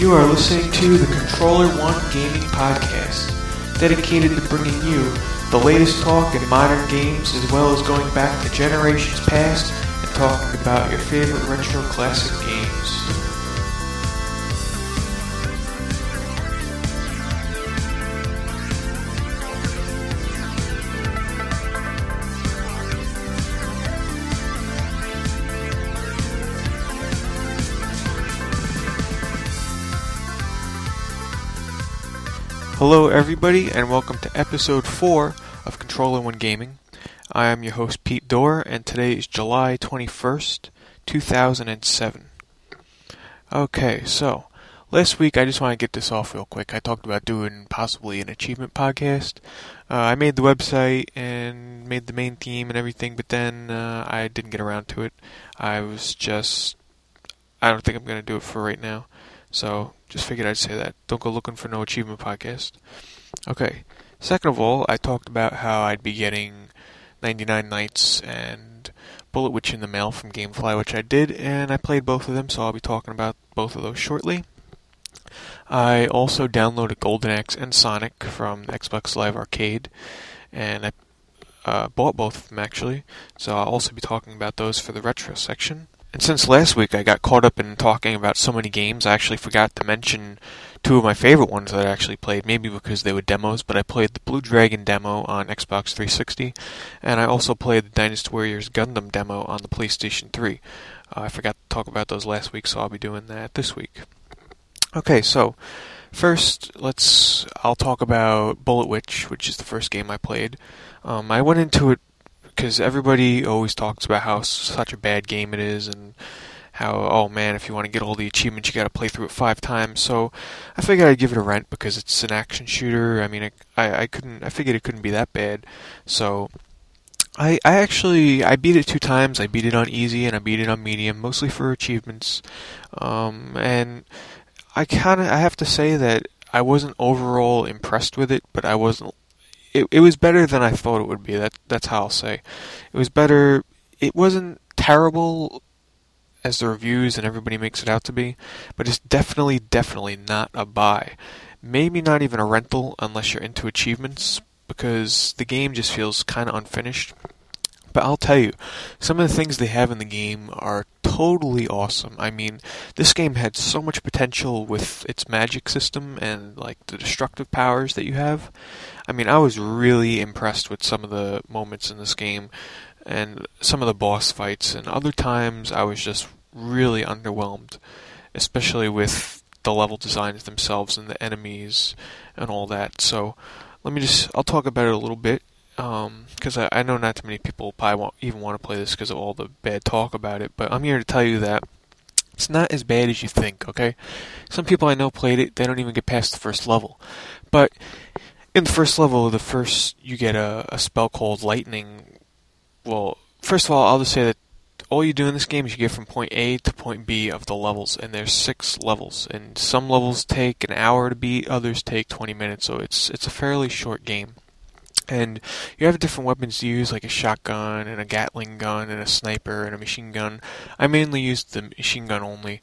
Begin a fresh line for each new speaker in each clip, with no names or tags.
You are listening to the Controller One Gaming Podcast, dedicated to bringing you the latest talk in modern games as well as going back to generations past and talking about your favorite retro classic games. Hello, everybody, and welcome to episode 4 of Controller One Gaming. I am your host, Pete Dorr, and today is July 21st, 2007. Okay, so, last week I just want to get this off real quick. I talked about doing possibly an achievement podcast. Uh, I made the website and made the main theme and everything, but then uh, I didn't get around to it. I was just. I don't think I'm going to do it for right now. So just figured I'd say that. Don't go looking for no achievement podcast. Okay. Second of all, I talked about how I'd be getting 99 Nights and Bullet Witch in the mail from Gamefly, which I did, and I played both of them, so I'll be talking about both of those shortly. I also downloaded Golden Axe and Sonic from Xbox Live Arcade, and I uh, bought both of them actually, so I'll also be talking about those for the retro section. And since last week I got caught up in talking about so many games, I actually forgot to mention two of my favorite ones that I actually played, maybe because they were demos, but I played the Blue Dragon demo on Xbox 360, and I also played the Dynasty Warriors Gundam demo on the PlayStation 3. Uh, I forgot to talk about those last week, so I'll be doing that this week. Okay, so first, let's I'll talk about Bullet Witch, which is the first game I played. Um, I went into it because everybody always talks about how such a bad game it is and how oh man if you want to get all the achievements you got to play through it five times so i figured i'd give it a rent because it's an action shooter i mean I, I, I couldn't i figured it couldn't be that bad so I, I actually I beat it two times. I beat it on easy and I beat it on medium, mostly for achievements. Um, and I kind of I have to say that I wasn't overall impressed with it, but I wasn't it, it was better than I thought it would be. That that's how I'll say. It was better. It wasn't terrible as the reviews and everybody makes it out to be, but it's definitely definitely not a buy. Maybe not even a rental unless you're into achievements because the game just feels kind of unfinished. But I'll tell you, some of the things they have in the game are totally awesome. I mean, this game had so much potential with its magic system and like the destructive powers that you have. I mean, I was really impressed with some of the moments in this game and some of the boss fights, and other times I was just really underwhelmed, especially with the level designs themselves and the enemies and all that. So, let me just, I'll talk about it a little bit because um, I, I, know not too many people probably won't even want to play this because of all the bad talk about it. But I'm here to tell you that it's not as bad as you think. Okay, some people I know played it; they don't even get past the first level. But in the first level, the first you get a, a spell called Lightning. Well, first of all, I'll just say that all you do in this game is you get from point A to point B of the levels, and there's six levels. And some levels take an hour to beat, others take 20 minutes, so it's it's a fairly short game and you have different weapons to use, like a shotgun and a Gatling gun and a sniper and a machine gun. I mainly used the machine gun only.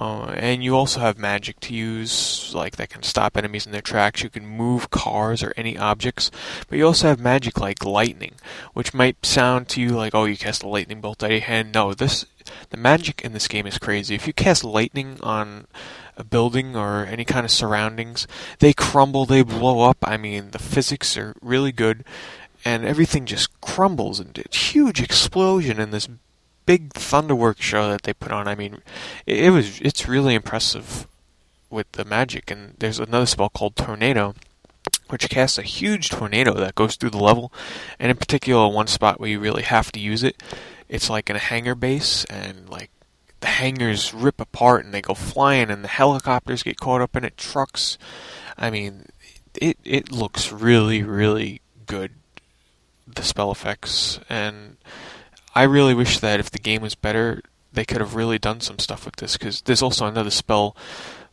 Uh, and you also have magic to use, like that can stop enemies in their tracks. You can move cars or any objects, but you also have magic like lightning, which might sound to you like, oh, you cast a lightning bolt out of your hand. No, this the magic in this game is crazy. If you cast lightning on a building or any kind of surroundings, they crumble, they blow up. I mean, the physics are really good, and everything just crumbles and it's huge explosion in this big thunderwork show that they put on. I mean, it, it was it's really impressive with the magic. And there's another spell called Tornado which casts a huge tornado that goes through the level, and in particular, one spot where you really have to use it. It's like in a hangar base, and like the hangars rip apart and they go flying, and the helicopters get caught up in it, trucks. I mean, it it looks really really good. The spell effects, and I really wish that if the game was better, they could have really done some stuff with this. Because there's also another spell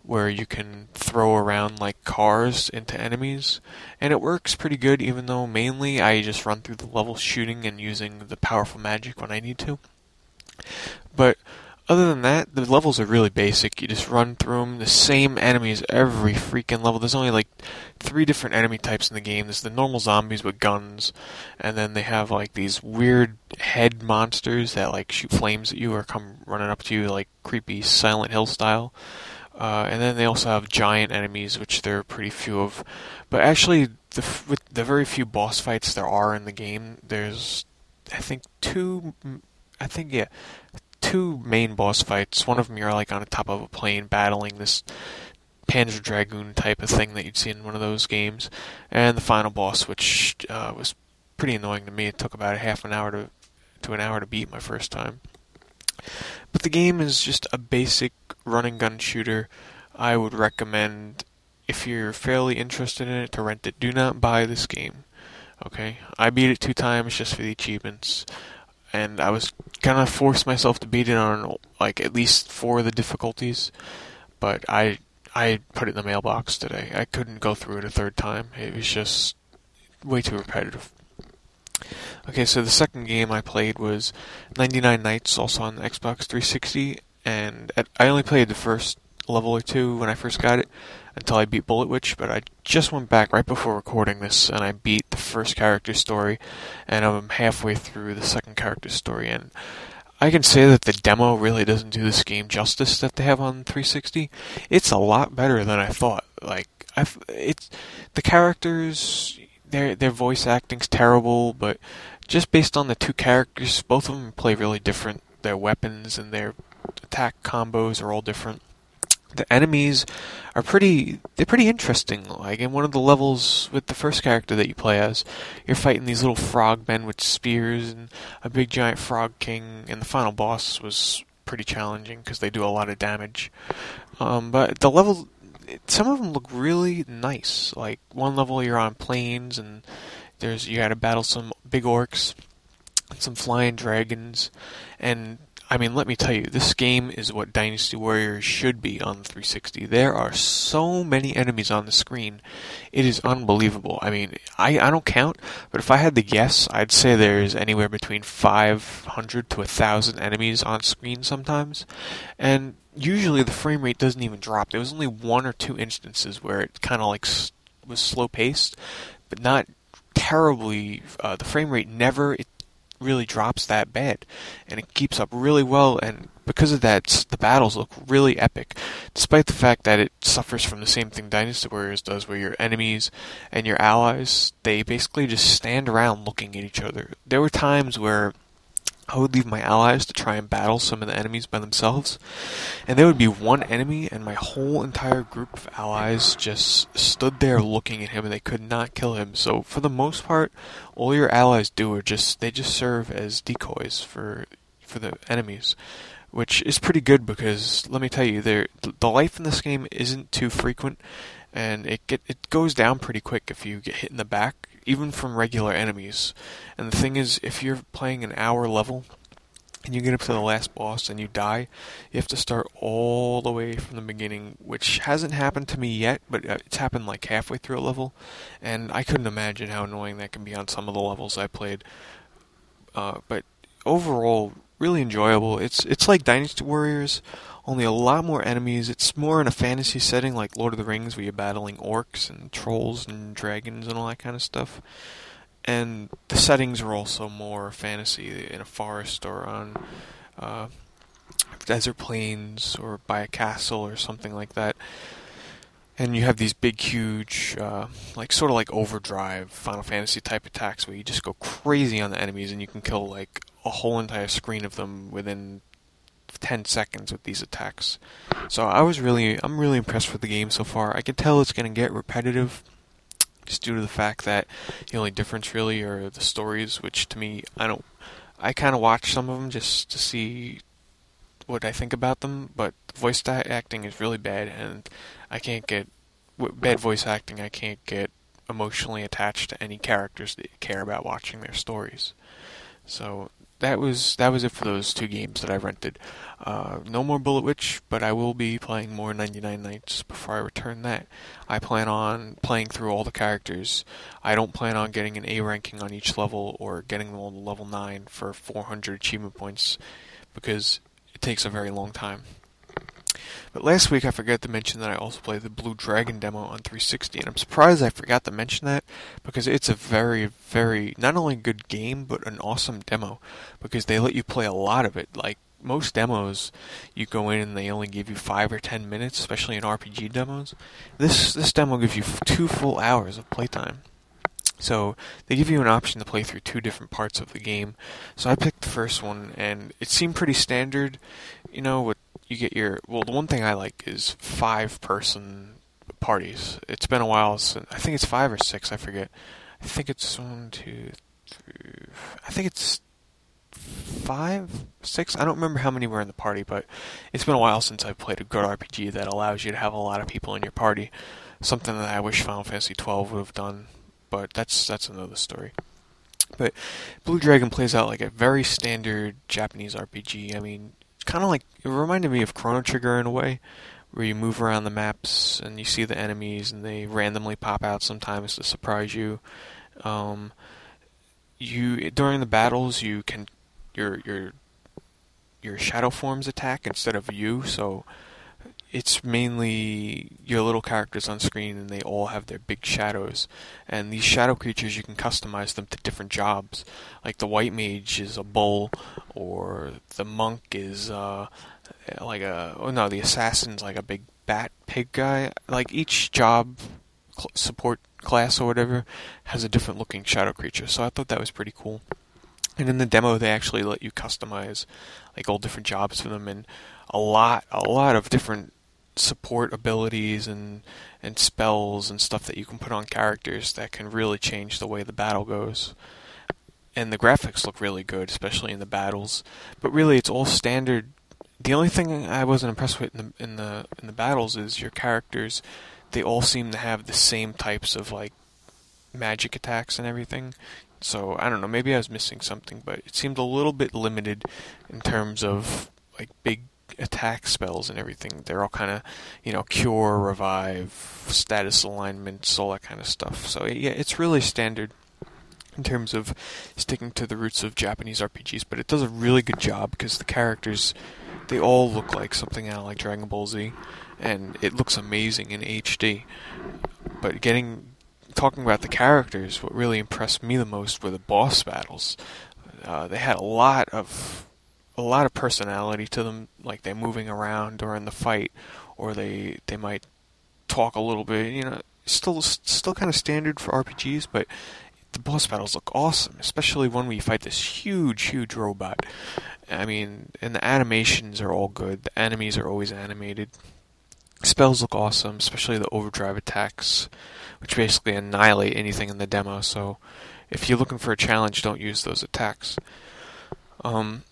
where you can throw around like cars into enemies, and it works pretty good. Even though mainly I just run through the level shooting and using the powerful magic when I need to. But other than that, the levels are really basic. You just run through them, the same enemies every freaking level. There's only like three different enemy types in the game. There's the normal zombies with guns, and then they have like these weird head monsters that like shoot flames at you or come running up to you like creepy Silent Hill style. Uh, and then they also have giant enemies, which there are pretty few of. But actually, the with the very few boss fights there are in the game, there's I think two. I think yeah, two main boss fights. One of them you're like on the top of a plane battling this Panzer Dragoon type of thing that you'd see in one of those games, and the final boss, which uh, was pretty annoying to me. It took about a half an hour to to an hour to beat my first time. But the game is just a basic running gun shooter. I would recommend if you're fairly interested in it to rent it. Do not buy this game. Okay, I beat it two times just for the achievements, and I was kind of forced myself to beat it on like at least four of the difficulties, but I I put it in the mailbox today. I couldn't go through it a third time. It was just way too repetitive. Okay, so the second game I played was 99 Nights, also on the Xbox 360, and I only played the first level or two when I first got it until I beat Bullet Witch, but I just went back right before recording this and I beat the first character story, and I'm halfway through the second character story, and I can say that the demo really doesn't do this game justice that they have on 360. It's a lot better than I thought. Like, I, it's the characters, their their voice acting's terrible, but just based on the two characters, both of them play really different. Their weapons and their attack combos are all different. The enemies are pretty they're pretty interesting. Like in one of the levels with the first character that you play as, you're fighting these little frog men with spears and a big giant frog king and the final boss was pretty challenging because they do a lot of damage. Um, but the level some of them look really nice. Like one level you're on planes and there's you got to battle some big orcs, and some flying dragons, and I mean, let me tell you, this game is what Dynasty Warriors should be on the 360. There are so many enemies on the screen. It is unbelievable. I mean, I, I don't count, but if I had to guess, I'd say there's anywhere between 500 to 1,000 enemies on screen sometimes. And usually the frame rate doesn't even drop. There was only one or two instances where it kind of like was slow paced, but not terribly. Uh, the frame rate never. It really drops that bad, and it keeps up really well. And because of that, the battles look really epic, despite the fact that it suffers from the same thing Dynasty Warriors does, where your enemies and your allies they basically just stand around looking at each other. There were times where I would leave my allies to try and battle some of the enemies by themselves, and there would be one enemy, and my whole entire group of allies just stood there looking at him, and they could not kill him. So, for the most part, all your allies do are just they just serve as decoys for for the enemies, which is pretty good because let me tell you, there the life in this game isn't too frequent, and it get it goes down pretty quick if you get hit in the back even from regular enemies. And the thing is, if you're playing an hour level and you get up to the last boss and you die, you have to start all the way from the beginning, which hasn't happened to me yet, but uh, it's happened like halfway through a level, and I couldn't imagine how annoying that can be on some of the levels I played. Uh, but overall, really enjoyable. It's it's like Dynasty Warriors, only a lot more enemies. It's more in a fantasy setting like Lord of the Rings, where you're battling orcs and trolls and dragons and all that kind of stuff. And the settings are also more fantasy in a forest or on uh, desert plains or by a castle or something like that. And you have these big, huge, uh, like sort of like overdrive Final Fantasy type attacks where you just go crazy on the enemies and you can kill like a whole entire screen of them within 10 seconds with these attacks. So I was really, I'm really impressed with the game so far. I can tell it's going to get repetitive just due to the fact that the only difference really are the stories, which to me, I don't, I kind of watch some of them just to see what I think about them, but voice acting is really bad, and I can't get, bad voice acting, I can't get emotionally attached to any characters that care about watching their stories. So that was that was it for those two games that I rented. Uh, no more Bullet Witch, but I will be playing more 99 Nights before I return that. I plan on playing through all the characters. I don't plan on getting an A ranking on each level or getting them all to level 9 for 400 achievement points because takes a very long time. But last week I forgot to mention that I also played the Blue Dragon demo on 360, and I'm surprised I forgot to mention that because it's a very, very not only good game but an awesome demo because they let you play a lot of it. Like most demos, you go in and they only give you five or ten minutes, especially in RPG demos. This this demo gives you two full hours of playtime. So they give you an option to play through two different parts of the game. So I picked the first one, and it seemed pretty standard. You know, with you get your well, the one thing I like is five person parties. It's been a while since I think it's five or six. I forget. I think it's one, two, three. I think it's five, six. I don't remember how many were in the party, but it's been a while since I played a good RPG that allows you to have a lot of people in your party. Something that I wish Final Fantasy twelve would have done, but that's that's another story. But Blue Dragon plays out like a very standard Japanese RPG. I mean, it's kind of like it reminded me of Chrono Trigger in a way, where you move around the maps and you see the enemies and they randomly pop out sometimes to surprise you. Um, you during the battles you can your your your shadow forms attack instead of you, so it's mainly your little characters on screen and they all have their big shadows. And these shadow creatures, you can customize them to different jobs. Like the white mage is a bull, or the monk is uh, like a. Oh no, the assassin's like a big bat pig guy. Like each job cl- support class or whatever has a different looking shadow creature. So I thought that was pretty cool. And in the demo, they actually let you customize like all different jobs for them and a lot, a lot of different support abilities and and spells and stuff that you can put on characters that can really change the way the battle goes. And the graphics look really good, especially in the battles. But really, it's all standard. The only thing I wasn't impressed with in the in the in the battles is your characters. They all seem to have the same types of like magic attacks and everything. So I don't know. Maybe I was missing something, but it seemed a little bit limited in terms of like big attack spells and everything. They're all kind of, you know, cure, revive, status alignments, all that kind of stuff. So yeah, it's really standard in terms of sticking to the roots of Japanese RPGs, but it does a really good job because the characters, they all look like something out of like Dragon Ball Z, and it looks amazing in HD. But getting talking about the characters, what really impressed me the most were the boss battles. Uh, they had a lot of a lot of personality to them. Like they're moving around during the fight, or they they might talk a little bit. You know, still still kind of standard for RPGs, but the boss battles look awesome, especially when we fight this huge, huge robot. I mean, and the animations are all good. The enemies are always animated. Spells look awesome, especially the overdrive attacks, which basically annihilate anything in the demo. So, if you're looking for a challenge, don't use those attacks. Um,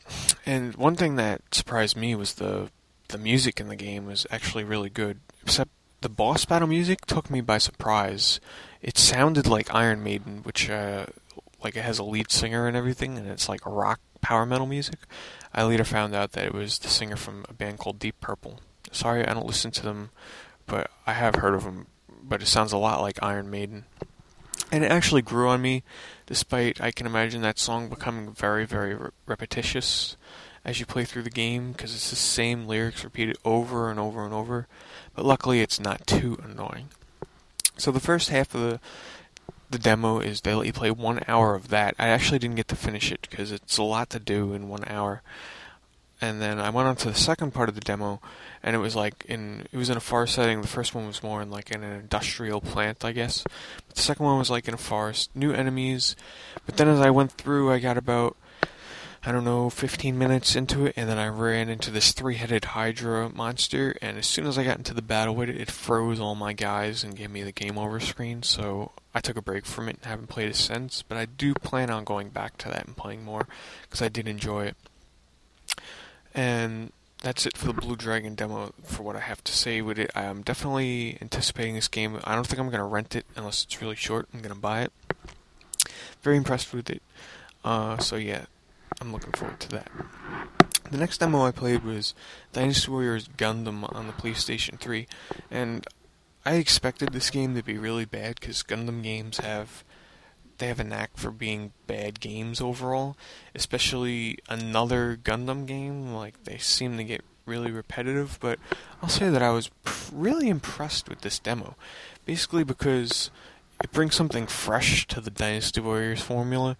and one thing that surprised me was the the music in the game was actually really good. Except the boss battle music took me by surprise. It sounded like Iron Maiden, which uh, like it has a lead singer and everything, and it's like rock power metal music. I later found out that it was the singer from a band called Deep Purple. Sorry, I don't listen to them, but I have heard of them. But it sounds a lot like Iron Maiden, and it actually grew on me despite I can imagine that song becoming very, very re- repetitious as you play through the game because it's the same lyrics repeated over and over and over. But luckily, it's not too annoying. So the first half of the the demo is they let you play one hour of that. I actually didn't get to finish it because it's a lot to do in one hour and then I went on to the second part of the demo, and it was like in it was in a forest setting. The first one was more in like in an industrial plant, I guess. But the second one was like in a forest, new enemies. But then as I went through, I got about I don't know 15 minutes into it, and then I ran into this three-headed Hydra monster. And as soon as I got into the battle with it, it froze all my guys and gave me the game over screen. So I took a break from it and haven't played it since. But I do plan on going back to that and playing more because I did enjoy it. And that's it for the Blue Dragon demo for what I have to say with it. I'm definitely anticipating this game. I don't think I'm going to rent it unless it's really short. I'm going to buy it. Very impressed with it. Uh, so yeah, I'm looking forward to that. The next demo I played was Dynasty Warriors Gundam on the PlayStation 3, and I expected this game to be really bad because Gundam games have they have a knack for being bad games overall, especially another Gundam game. Like they seem to get really repetitive, but I'll say that I was really impressed with this demo. Basically because it brings something fresh to the Dynasty Warriors formula.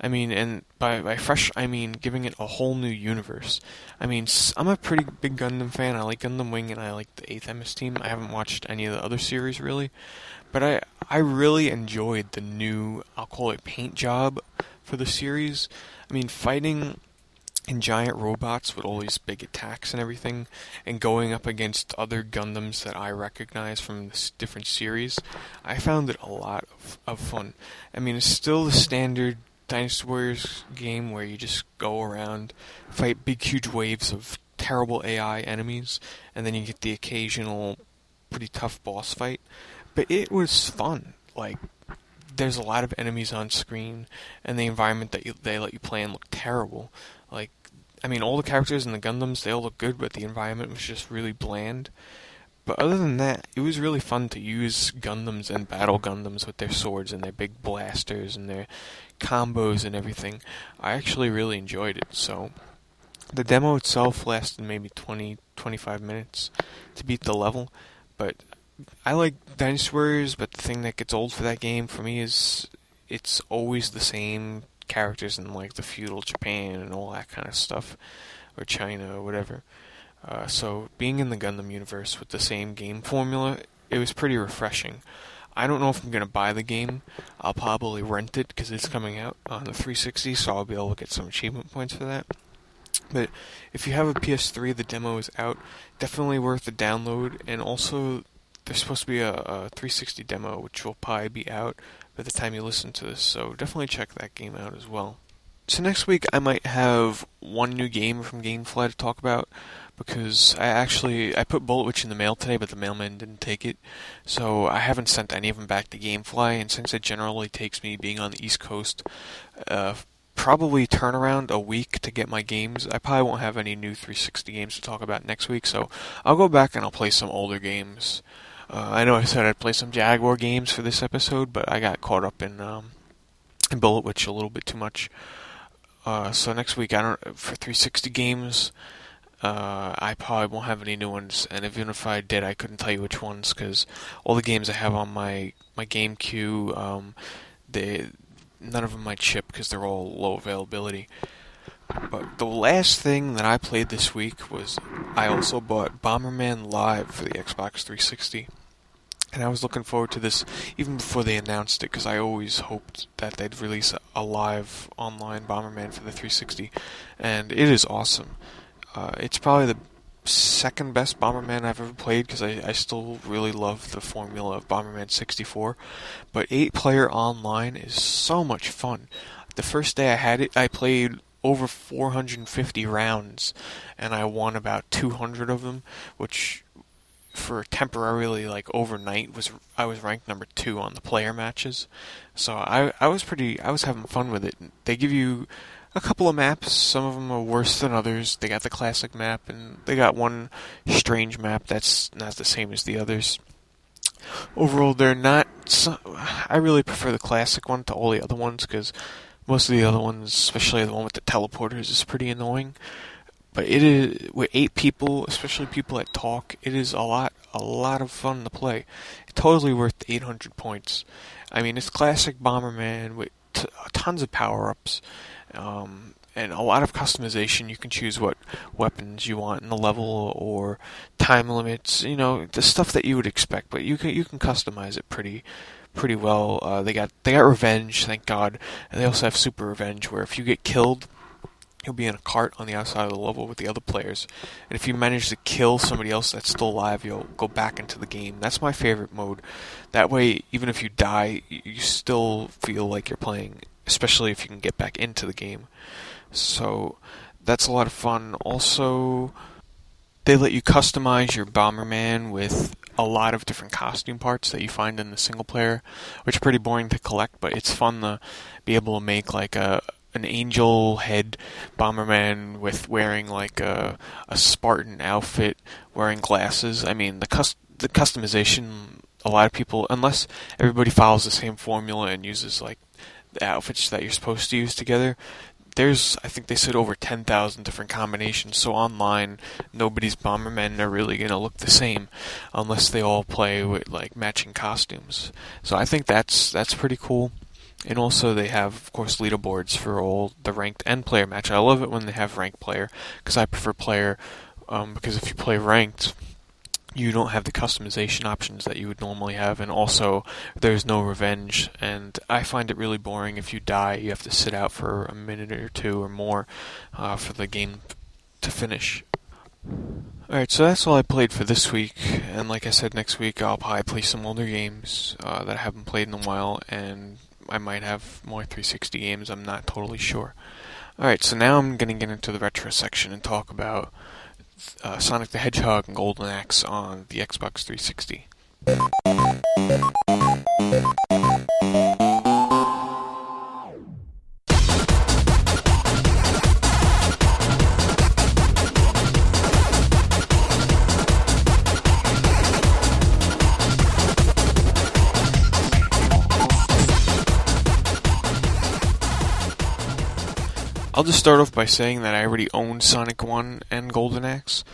I mean, and by by fresh, I mean giving it a whole new universe. I mean, I'm a pretty big Gundam fan. I like Gundam Wing and I like the 8th MS team. I haven't watched any of the other series really, but I I really enjoyed the new I'll call it paint job for the series. I mean, fighting in giant robots with all these big attacks and everything, and going up against other Gundams that I recognize from different series, I found it a lot of, of fun. I mean, it's still the standard Dynasty Warriors game where you just go around, fight big, huge waves of terrible AI enemies, and then you get the occasional pretty tough boss fight. But it was fun. Like, there's a lot of enemies on screen, and the environment that you, they let you play in looked terrible. Like, I mean, all the characters in the Gundams, they all look good, but the environment was just really bland. But other than that, it was really fun to use Gundams and battle Gundams with their swords and their big blasters and their combos and everything. I actually really enjoyed it. So the demo itself lasted maybe 20 25 minutes to beat the level, but I like Dynasty Warriors, but the thing that gets old for that game for me is it's always the same characters in like the feudal Japan and all that kind of stuff, or China or whatever. Uh, so being in the Gundam universe with the same game formula, it was pretty refreshing. I don't know if I'm gonna buy the game. I'll probably rent it because it's coming out on the 360, so I'll be able to get some achievement points for that. But if you have a PS3, the demo is out. Definitely worth the download, and also there's supposed to be a, a 360 demo, which will probably be out by the time you listen to this. So definitely check that game out as well. So next week I might have one new game from GameFly to talk about because I actually I put Bullet Witch in the mail today, but the mailman didn't take it, so I haven't sent any of them back to GameFly. And since it generally takes me being on the East Coast, uh, probably turn around a week to get my games. I probably won't have any new 360 games to talk about next week, so I'll go back and I'll play some older games. Uh, I know I said I'd play some Jaguar games for this episode, but I got caught up in um, in Bullet Witch a little bit too much. Uh, so next week, I don't for 360 games. Uh, I probably won't have any new ones, and even if I did, I couldn't tell you which ones because all the games I have on my my GameCube, um, they none of them might ship because they're all low availability. But the last thing that I played this week was I also bought Bomberman Live for the Xbox 360 and I was looking forward to this even before they announced it because I always hoped that they'd release a, live online Bomberman for the 360, and it is awesome. Uh, it's probably the second best Bomberman I've ever played because I, I still really love the formula of Bomberman 64, but 8 player online is so much fun. The first day I had it, I played over 450 rounds, and I won about 200 of them, which for temporarily like overnight was I was ranked number two on the player matches, so I I was pretty I was having fun with it. They give you a couple of maps. Some of them are worse than others. They got the classic map, and they got one strange map that's not the same as the others. Overall, they're not. I really prefer the classic one to all the other ones because most of the other ones, especially the one with the teleporters, is pretty annoying. But it is with eight people, especially people that talk. It is a lot, a lot of fun to play. Totally worth 800 points. I mean, it's classic Bomberman with t- tons of power ups. Um, and a lot of customization. You can choose what weapons you want in the level or time limits. You know the stuff that you would expect, but you can you can customize it pretty pretty well. Uh, they got they got revenge, thank God, and they also have super revenge, where if you get killed, You'll be in a cart on the outside of the level with the other players. And if you manage to kill somebody else that's still alive, you'll go back into the game. That's my favorite mode. That way, even if you die, you still feel like you're playing, especially if you can get back into the game. So, that's a lot of fun. Also, they let you customize your Bomberman with a lot of different costume parts that you find in the single player, which are pretty boring to collect, but it's fun to be able to make like a an angel head bomberman with wearing like a a Spartan outfit, wearing glasses. I mean, the cus- the customization. A lot of people, unless everybody follows the same formula and uses like outfits that you're supposed to use together. There's, I think they said over 10,000 different combinations. So online, nobody's Bombermen are really gonna look the same, unless they all play with like matching costumes. So I think that's that's pretty cool. And also, they have, of course, leaderboards for all the ranked and player match. I love it when they have ranked player because I prefer player um, because if you play ranked, you don't have the customization options that you would normally have, and also there's no revenge. And I find it really boring if you die, you have to sit out for a minute or two or more uh, for the game to finish. Alright, so that's all I played for this week, and like I said, next week I'll probably play some older games uh, that I haven't played in a while, and I might have more 360 games, I'm not totally sure. Alright, so now I'm going to get into the retro section and talk about uh, Sonic the Hedgehog and Golden Axe on the Xbox 360. I'll just start off by saying that I already own Sonic 1 and Golden Axe,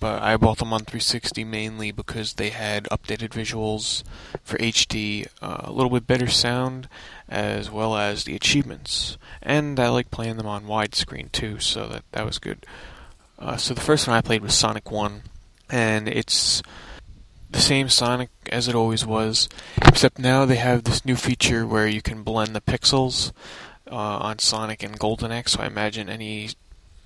but I bought them on 360 mainly because they had updated visuals for HD, uh, a little bit better sound, as well as the achievements. And I like playing them on widescreen too, so that, that was good. Uh, so the first one I played was Sonic 1, and it's the same Sonic as it always was, except now they have this new feature where you can blend the pixels uh, on Sonic and Golden Axe, so I imagine any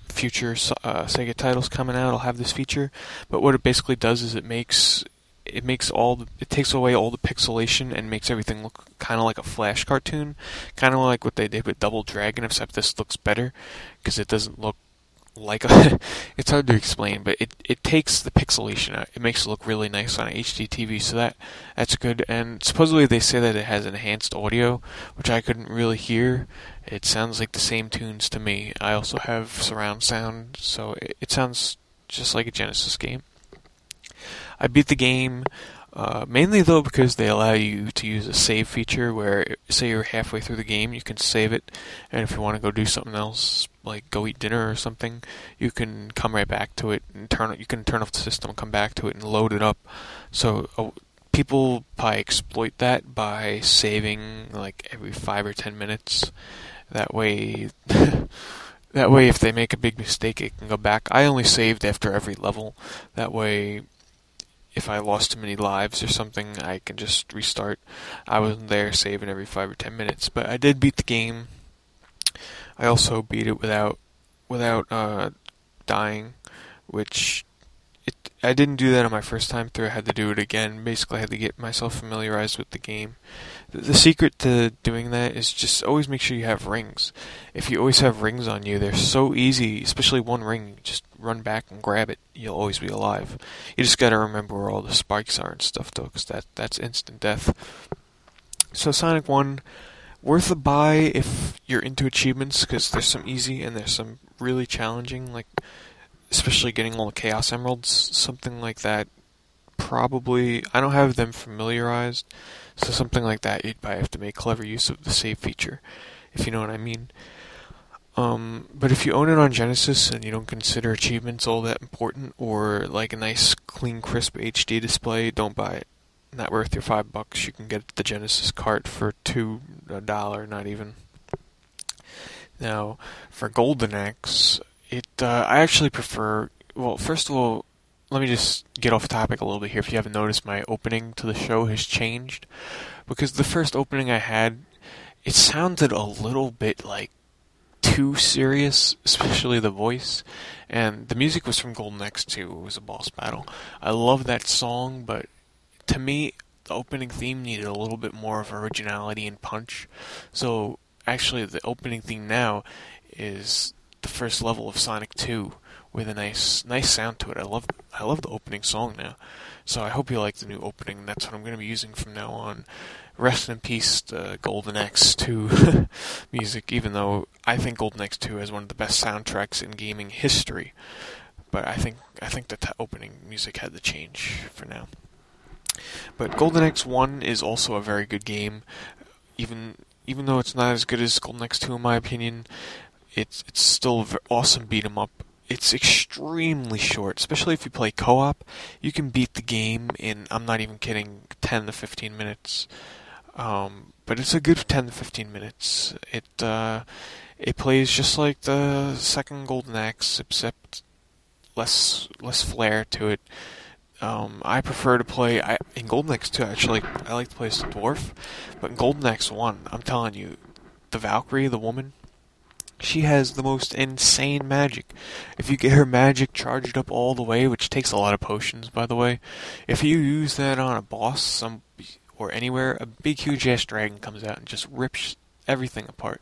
future uh, Sega titles coming out will have this feature. But what it basically does is it makes it makes all the, it takes away all the pixelation and makes everything look kind of like a flash cartoon, kind of like what they did with Double Dragon, except this looks better because it doesn't look like a, it's hard to explain, but it it takes the pixelation out. It makes it look really nice on HD TV, so that that's good. And supposedly they say that it has enhanced audio, which I couldn't really hear. It sounds like the same tunes to me. I also have surround sound, so it, it sounds just like a Genesis game. I beat the game. Uh, mainly though because they allow you to use a save feature where say you're halfway through the game you can save it and if you want to go do something else like go eat dinner or something you can come right back to it and turn you can turn off the system come back to it and load it up so people probably exploit that by saving like every 5 or 10 minutes that way that way if they make a big mistake it can go back I only saved after every level that way if I lost too many lives or something, I can just restart. I wasn't there saving every five or ten minutes, but I did beat the game. I also beat it without without uh, dying, which it I didn't do that on my first time through. I had to do it again. Basically, I had to get myself familiarized with the game. The, secret to doing that is just always make sure you have rings. If you always have rings on you, they're so easy. Especially one ring, just run back and grab it. You'll always be alive. You just gotta remember where all the spikes are and stuff, though, because that that's instant death. So Sonic One worth a buy if you're into achievements because there's some easy and there's some really challenging, like especially getting all the Chaos Emeralds, something like that. Probably, I don't have them familiarized, so something like that you'd probably have to make clever use of the save feature, if you know what I mean. Um, but if you own it on Genesis and you don't consider achievements all that important, or like a nice, clean, crisp HD display, don't buy it not worth your five bucks. You can get the Genesis cart for two a dollar, not even. Now, for Golden Axe, it uh, I actually prefer. Well, first of all, let me just get off topic a little bit here. If you haven't noticed, my opening to the show has changed because the first opening I had, it sounded a little bit like too serious, especially the voice. And the music was from Golden Axe 2. It was a boss battle. I love that song, but to me, the opening theme needed a little bit more of originality and punch. So actually, the opening theme now is the first level of Sonic 2 with a nice nice sound to it. I love I love the opening song now. So I hope you like the new opening. That's what I'm going to be using from now on. Rest in peace, the Golden Axe 2 music. Even though I think Golden Axe 2 is one of the best soundtracks in gaming history, but I think I think the opening music had to change for now. But Golden Axe 1 is also a very good game. Even even though it's not as good as Golden Axe 2 in my opinion, it's it's still awesome beat 'em up. It's extremely short, especially if you play co-op. You can beat the game in I'm not even kidding, 10 to 15 minutes. Um, but it's a good 10 to 15 minutes. It uh, it plays just like the second Golden Axe, except less less flair to it. Um, I prefer to play I, in Golden Axe 2. Actually, I like to play as the dwarf, but in Golden Axe 1, I'm telling you, the Valkyrie, the woman, she has the most insane magic. If you get her magic charged up all the way, which takes a lot of potions, by the way, if you use that on a boss, some or anywhere, a big huge ass dragon comes out and just rips everything apart.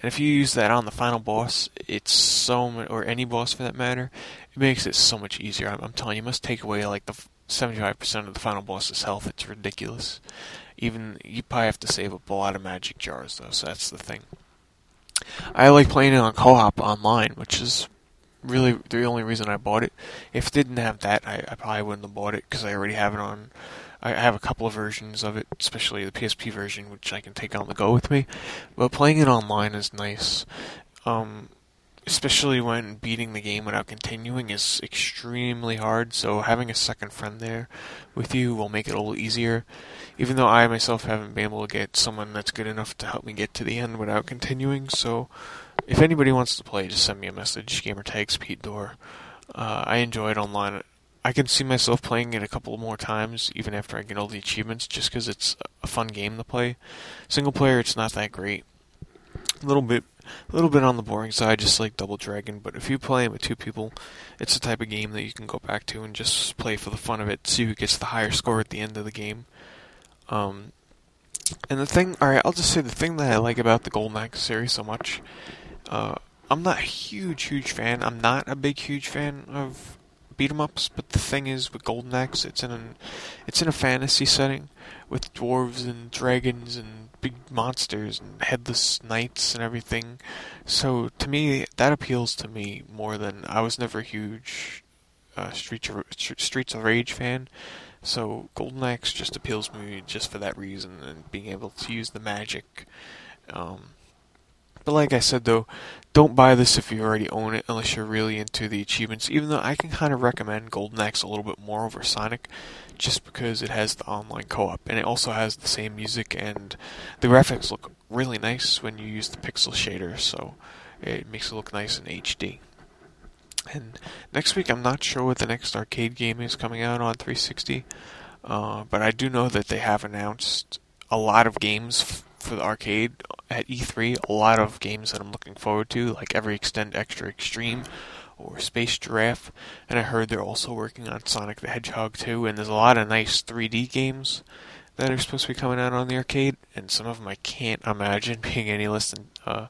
And if you use that on the final boss, it's so much, or any boss for that matter, it makes it so much easier. I'm, I'm telling you, you must take away like the 75% of the final boss's health. It's ridiculous. Even you probably have to save up a lot of magic jars though, so that's the thing. I like playing it on co-op online, which is really the only reason I bought it. If it didn't have that, I, I probably wouldn't have bought it because I already have it on I have a couple of versions of it, especially the PSP version, which I can take on the go with me. But playing it online is nice, um, especially when beating the game without continuing is extremely hard. So having a second friend there with you will make it a little easier. Even though I myself haven't been able to get someone that's good enough to help me get to the end without continuing, so if anybody wants to play, just send me a message. Gamertags Pete Door. Uh, I enjoy it online I can see myself playing it a couple more times, even after I get all the achievements, just because it's a fun game to play. Single player, it's not that great. A little bit, a little bit on the boring side, just like Double Dragon. But if you play it with two people, it's the type of game that you can go back to and just play for the fun of it. See who gets the higher score at the end of the game. Um, and the thing, alright, I'll just say the thing that I like about the Golden Axe series so much. Uh, I'm not a huge, huge fan. I'm not a big, huge fan of beat 'em ups, but the thing is with Golden Axe, it's in an it's in a fantasy setting with dwarves and dragons and big monsters and headless knights and everything. So to me, that appeals to me more than I was never a huge uh, Streets of, Streets of Rage fan. So Golden Axe just appeals to me just for that reason and being able to use the magic. Um, but like I said though, don't buy this if you already own it unless you're really into the achievements. Even though I can kind of recommend Golden Axe a little bit more over Sonic, just because it has the online co-op and it also has the same music and the graphics look really nice when you use the pixel shader, so it makes it look nice in HD. And next week, I'm not sure what the next arcade game is coming out on 360, uh, but I do know that they have announced a lot of games for the arcade at E3 a lot of games that I'm looking forward to, like Every Extend Extra Extreme or Space Giraffe, and I heard they're also working on Sonic the Hedgehog 2, and there's a lot of nice 3D games that are supposed to be coming out on the arcade, and some of them I can't imagine being any less than uh,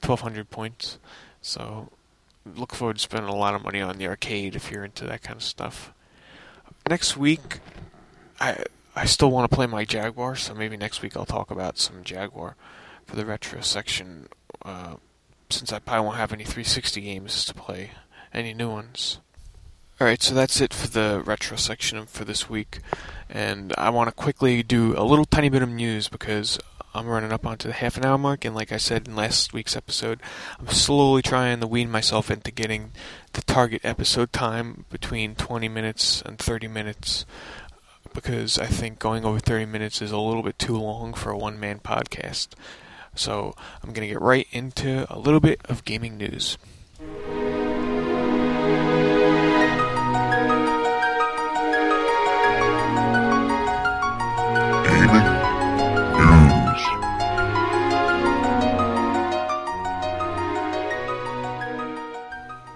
1200 points. So, look forward to spending a lot of money on the arcade if you're into that kind of stuff. Next week, I I still want to play my Jaguar, so maybe next week I'll talk about some Jaguar for the retro section, uh, since I probably won't have any 360 games to play, any new ones. Alright, so that's it for the retro section for this week, and I want to quickly do a little tiny bit of news because I'm running up onto the half an hour mark, and like I said in last week's episode, I'm slowly trying to wean myself into getting the target episode time between 20 minutes and 30 minutes because I think going over 30 minutes is a little bit too long for a one man podcast. So I'm going to get right into a little bit of gaming news.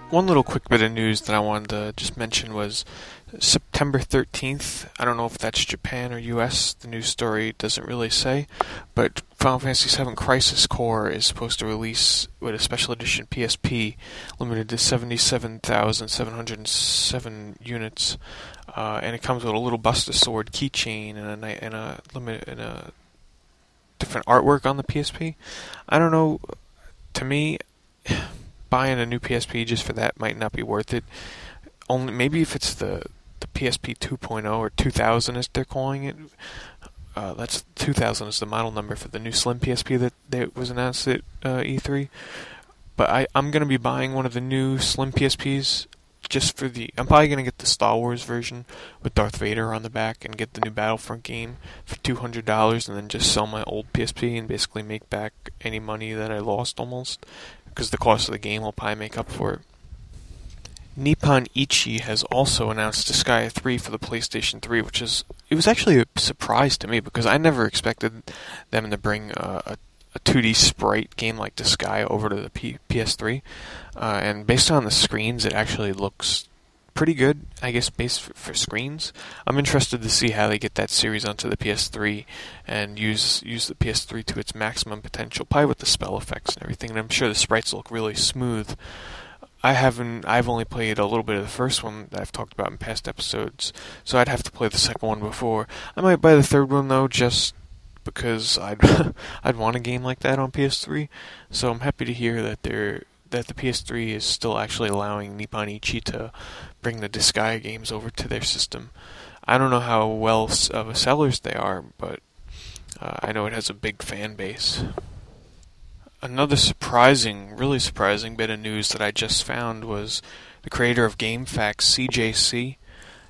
One little quick bit of news that I wanted to just mention was September 13th. I don't know if that's Japan or US. The news story doesn't really say. But Final Fantasy VII Crisis Core is supposed to release with a special edition PSP limited to 77,707 units. Uh, and it comes with a little Buster Sword keychain and a, and a limit and a different artwork on the PSP. I don't know. To me, buying a new PSP just for that might not be worth it. Only maybe if it's the the PSP 2.0 or 2000 as they're calling it. Uh, that's 2000 is the model number for the new Slim PSP that, that was announced at uh, E3. But I, I'm going to be buying one of the new Slim PSPs just for the. I'm probably going to get the Star Wars version with Darth Vader on the back and get the new Battlefront game for $200 and then just sell my old PSP and basically make back any money that I lost almost. Because the cost of the game will probably make up for it. Nippon Ichi has also announced Disgaea 3 for the PlayStation 3, which is it was actually a surprise to me because I never expected them to bring a, a, a 2D sprite game like Disgaea over to the P, PS3. Uh, and based on the screens, it actually looks pretty good, I guess, based for, for, screens. I'm interested to see how they get that series onto the PS3 and use use the PS3 to its maximum potential, probably with the spell effects and everything. And I'm sure the sprites look really smooth. I haven't. I've only played a little bit of the first one that I've talked about in past episodes, so I'd have to play the second one before. I might buy the third one though, just because I'd I'd want a game like that on PS3. So I'm happy to hear that they're that the PS3 is still actually allowing Nippon Ichi to bring the Disgaea games over to their system. I don't know how well of a sellers they are, but uh, I know it has a big fan base. Another surprising, really surprising bit of news that I just found was the creator of GameFAQs, CJayC.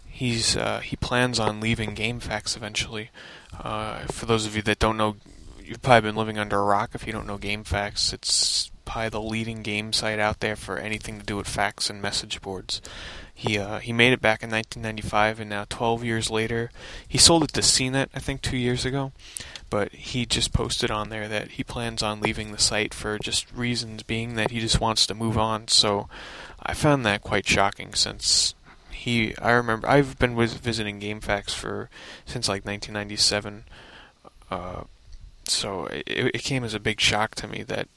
He's uh, he plans on leaving GameFAQs eventually. Uh, for those of you that don't know, you've probably been living under a rock if you don't know GameFAQs. It's probably the leading game site out there for anything to do with FAQs and message boards. He uh, he made it back in 1995, and now 12 years later, he sold it to CNET, I think, two years ago. But he just posted on there that he plans on leaving the site for just reasons being that he just wants to move on. So I found that quite shocking since he I remember I've been visiting GameFAQs for since like 1997. Uh, so it, it came as a big shock to me that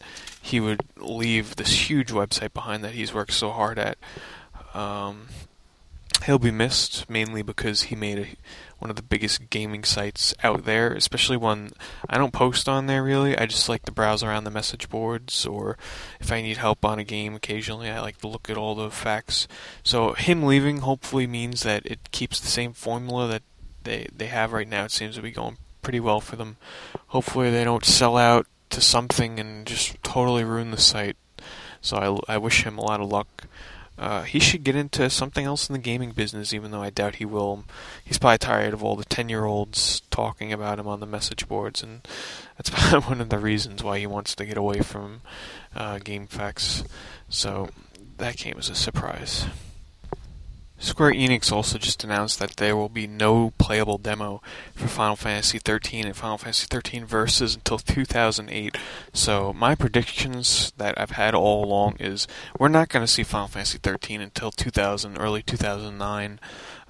he would leave this huge website behind that he's worked so hard at. Um, he'll be missed mainly because he made a, one of the biggest gaming sites out there, especially one I don't post on there really. I just like to browse around the message boards or if I need help on a game occasionally, I like to look at all the FAQs. So him leaving hopefully means that it keeps the same formula that they they have right now. It seems to be going pretty well for them. Hopefully they don't sell out to something and just totally ruin the site. So I, I wish him a lot of luck. Uh, he should get into something else in the gaming business, even though I doubt he will. He's probably tired of all the 10 year olds talking about him on the message boards, and that's probably one of the reasons why he wants to get away from uh. So that came as a surprise. Square Enix also just announced that there will be no playable demo for Final Fantasy XIII and Final Fantasy XIII Versus until 2008. So my predictions that I've had all along is we're not going to see Final Fantasy XIII until 2000, early 2009.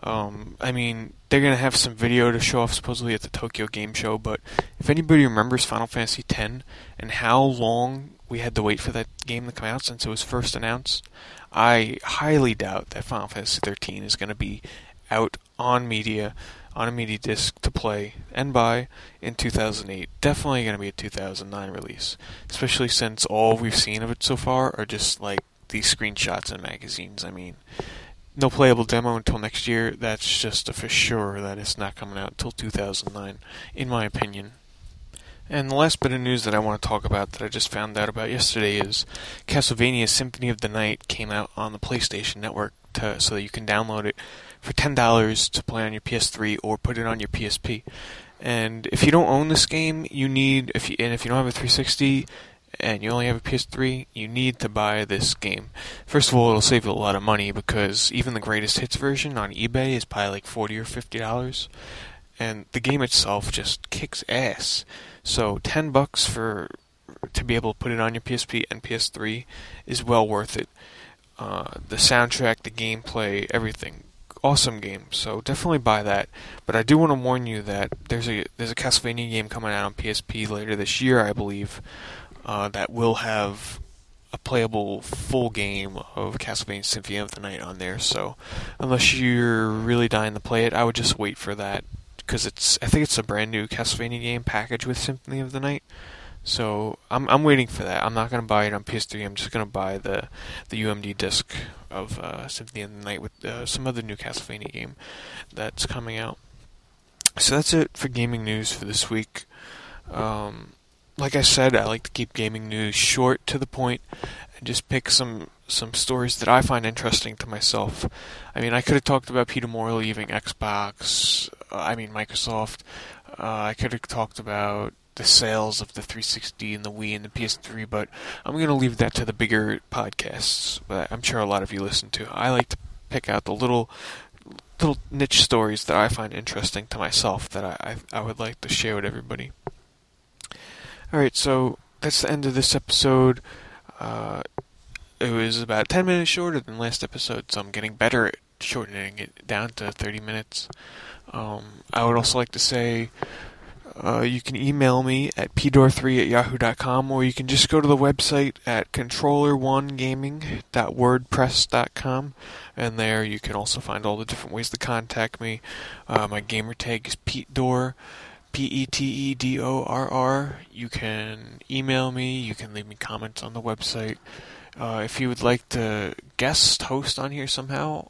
Um, I mean, they're going to have some video to show off supposedly at the Tokyo Game Show, but if anybody remembers Final Fantasy X and how long we had to wait for that game to come out since it was first announced, I highly doubt that Final Fantasy 13 is going to be out on media, on a media disc to play and buy in 2008. Definitely going to be a 2009 release, especially since all we've seen of it so far are just like these screenshots and magazines. I mean, no playable demo until next year. That's just for sure that it's not coming out until 2009, in my opinion. And the last bit of news that I want to talk about that I just found out about yesterday is Castlevania Symphony of the Night came out on the PlayStation Network to, so that you can download it for $10 to play on your PS3 or put it on your PSP. And if you don't own this game, you need if you, and if you don't have a 360 and you only have a PS3, you need to buy this game. First of all, it'll save you a lot of money because even the greatest hits version on eBay is probably like 40 or 50 dollars. And the game itself just kicks ass. So ten bucks for to be able to put it on your PSP and PS3 is well worth it. Uh, the soundtrack, the gameplay, everything, awesome game. So definitely buy that. But I do want to warn you that there's a there's a Castlevania game coming out on PSP later this year, I believe, uh, that will have a playable full game of Castlevania Symphony of the Night on there. So unless you're really dying to play it, I would just wait for that because it's I think it's a brand new Castlevania game package with Symphony of the Night. So I'm I'm waiting for that. I'm not gonna buy it on PS3. I'm just gonna buy the the UMD disc of uh, Symphony of the Night with uh, some other new Castlevania game that's coming out. so that's it for gaming news for this week. Um, like I said, I like to keep gaming news short to the point and just pick some some stories that I find interesting to myself. I mean, I could have talked about Peter Moore leaving Xbox. Uh, I mean, Microsoft. Uh, I could have talked about the sales of the 360 and the Wii and the PS3, but I'm going to leave that to the bigger podcasts that I'm sure a lot of you listen to. I like to pick out the little little niche stories that I find interesting to myself that I, I, I would like to share with everybody. Alright, so that's the end of this episode. Uh, it was about 10 minutes shorter than last episode, so I'm getting better at shortening it down to 30 minutes. Um, I would also like to say uh, you can email me at pdor3 at yahoo.com or you can just go to the website at controller1gaming.wordpress.com and there you can also find all the different ways to contact me. Uh, my gamer tag is Pete Dorr. P E T E D O R R. You can email me, you can leave me comments on the website. Uh, if you would like to guest host on here somehow,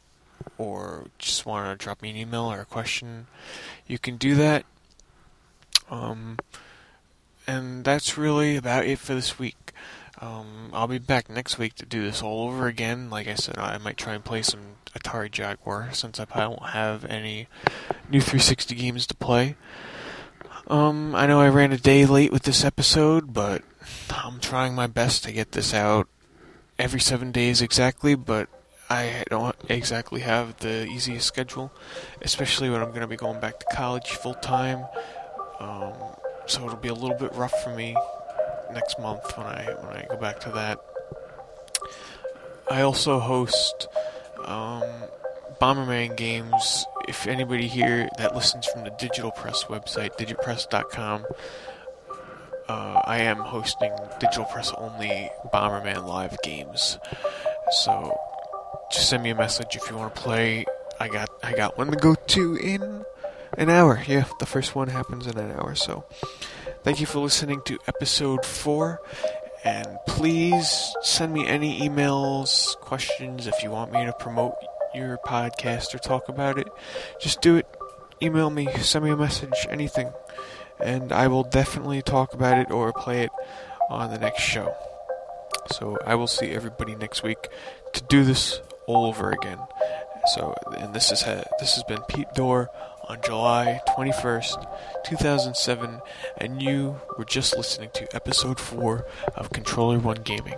or just want to drop me an email or a question, you can do that. Um, and that's really about it for this week. Um, I'll be back next week to do this all over again. Like I said, I might try and play some Atari Jaguar since I probably won't have any new 360 games to play. Um, I know I ran a day late with this episode, but I'm trying my best to get this out every seven days exactly, but I don't exactly have the easiest schedule, especially when I'm going to be going back to college full time. Um, so it'll be a little bit rough for me next month when I when I go back to that. I also host um, Bomberman games if anybody here that listens from the Digital Press website, digitpress.com, uh, I am hosting Digital Press only Bomberman live games. So just send me a message if you want to play. I got I got one to go to in an hour. Yeah, the first one happens in an hour. So thank you for listening to episode four. And please send me any emails, questions if you want me to promote your podcast or talk about it, just do it. Email me, send me a message, anything. And I will definitely talk about it or play it on the next show. So I will see everybody next week to do this all over again. So, and this is this has been Pete Dorr on July 21st, 2007, and you were just listening to episode 4 of Controller 1 Gaming.